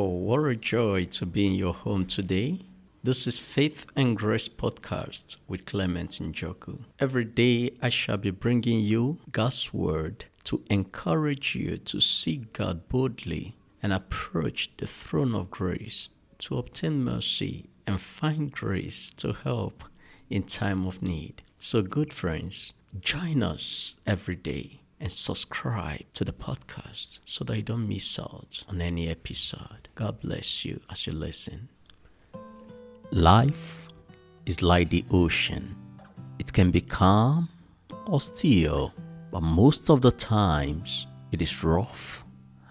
Oh, what a joy to be in your home today. This is Faith and Grace Podcast with Clement Njoku. Every day I shall be bringing you God's Word to encourage you to seek God boldly and approach the throne of grace to obtain mercy and find grace to help in time of need. So, good friends, join us every day and subscribe to the podcast so that you don't miss out on any episode. God bless you as you listen. Life is like the ocean, it can be calm or still, but most of the times it is rough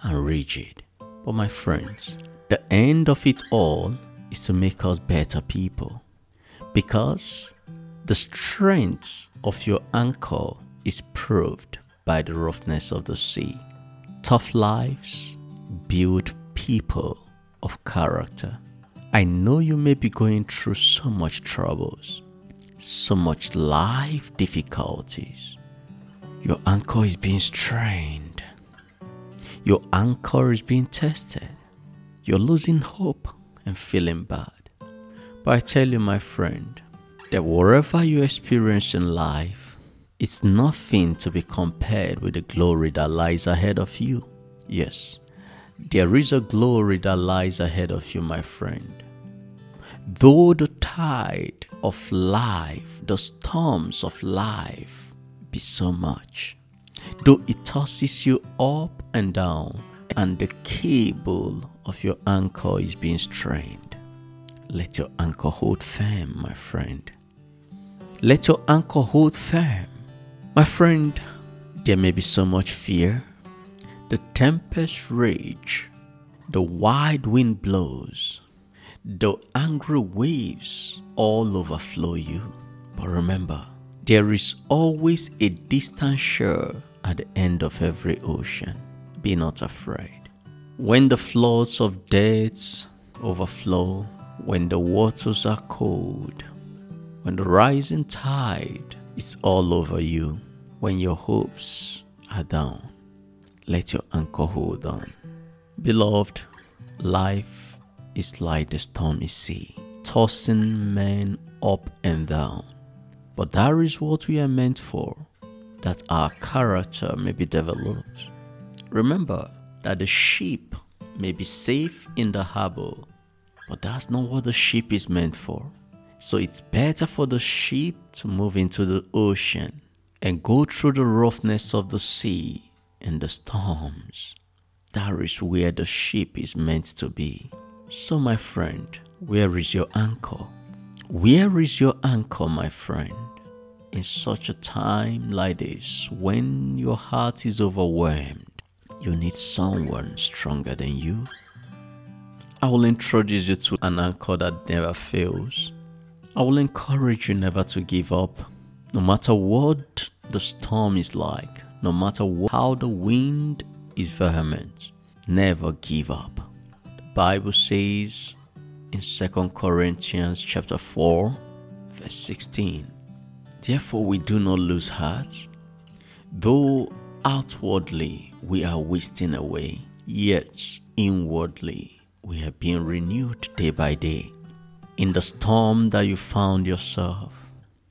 and rigid. But, my friends, the end of it all is to make us better people because the strength of your anchor is proved by the roughness of the sea. Tough lives build people of character. I know you may be going through so much troubles, so much life difficulties. Your anchor is being strained. Your anchor is being tested. You're losing hope and feeling bad. But I tell you, my friend, that whatever you experience in life, it's nothing to be compared with the glory that lies ahead of you. Yes, there is a glory that lies ahead of you, my friend. Though the tide of life, the storms of life be so much, though it tosses you up and down, and the cable of your anchor is being strained, let your anchor hold firm, my friend. Let your anchor hold firm. My friend, there may be so much fear. The tempest rage, the wide wind blows, the angry waves all overflow you. But remember, there is always a distant shore at the end of every ocean. Be not afraid. When the floods of death overflow, when the waters are cold, when the rising tide is all over you, when your hopes are down, let your anchor hold on. Beloved, life is like the stormy sea, tossing men up and down. But that is what we are meant for, that our character may be developed. Remember that the ship may be safe in the harbor, but that's not what the ship is meant for. So it's better for the ship to move into the ocean and go through the roughness of the sea and the storms. That is where the ship is meant to be. So, my friend, where is your anchor? Where is your anchor, my friend? In such a time like this, when your heart is overwhelmed, you need someone stronger than you. I will introduce you to an anchor that never fails. I will encourage you never to give up, no matter what the storm is like, no matter how the wind is vehement. Never give up. The Bible says in 2 Corinthians chapter 4, verse 16, Therefore we do not lose heart, though outwardly we are wasting away, yet inwardly we are being renewed day by day. In the storm that you found yourself,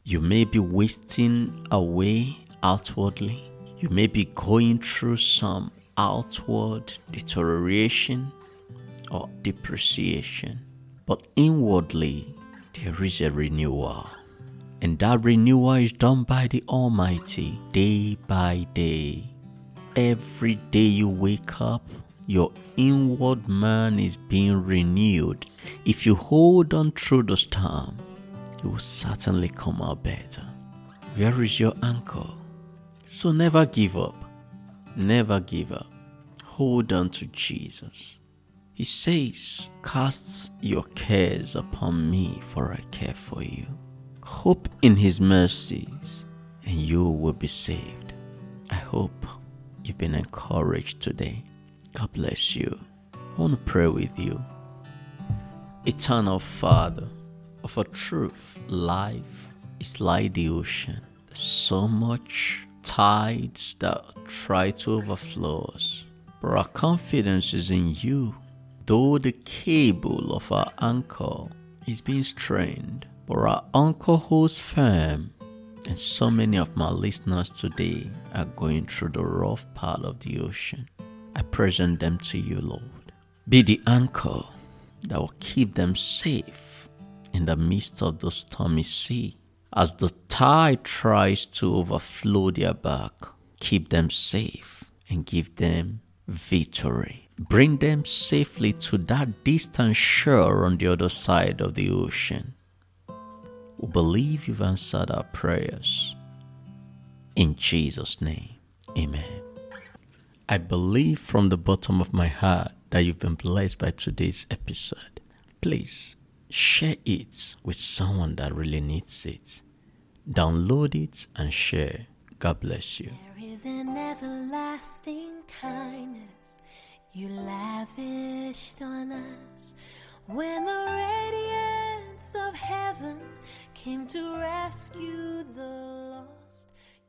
you may be wasting away outwardly. You may be going through some outward deterioration or depreciation, but inwardly there is a renewal. And that renewal is done by the Almighty day by day. Every day you wake up, your inward man is being renewed. If you hold on through the storm, will certainly come out better. Where is your anchor? So never give up. Never give up. Hold on to Jesus. He says, Cast your cares upon me, for I care for you. Hope in His mercies, and you will be saved. I hope you've been encouraged today. God bless you. I want to pray with you. Eternal Father, of a truth, life is like the ocean. There's so much tides that try to overflow us. But our confidence is in you. though the cable of our anchor is being strained, but our anchor holds firm. And so many of my listeners today are going through the rough part of the ocean. I present them to you, Lord. Be the anchor that will keep them safe in the midst of the stormy sea. As the tide tries to overflow their back, keep them safe and give them victory. Bring them safely to that distant shore on the other side of the ocean. We believe you've answered our prayers. In Jesus' name, amen. I believe from the bottom of my heart that you've been blessed by today's episode. Please share it with someone that really needs it. Download it and share. God bless you. There is an everlasting kindness you lavished on us when the radiance of heaven came to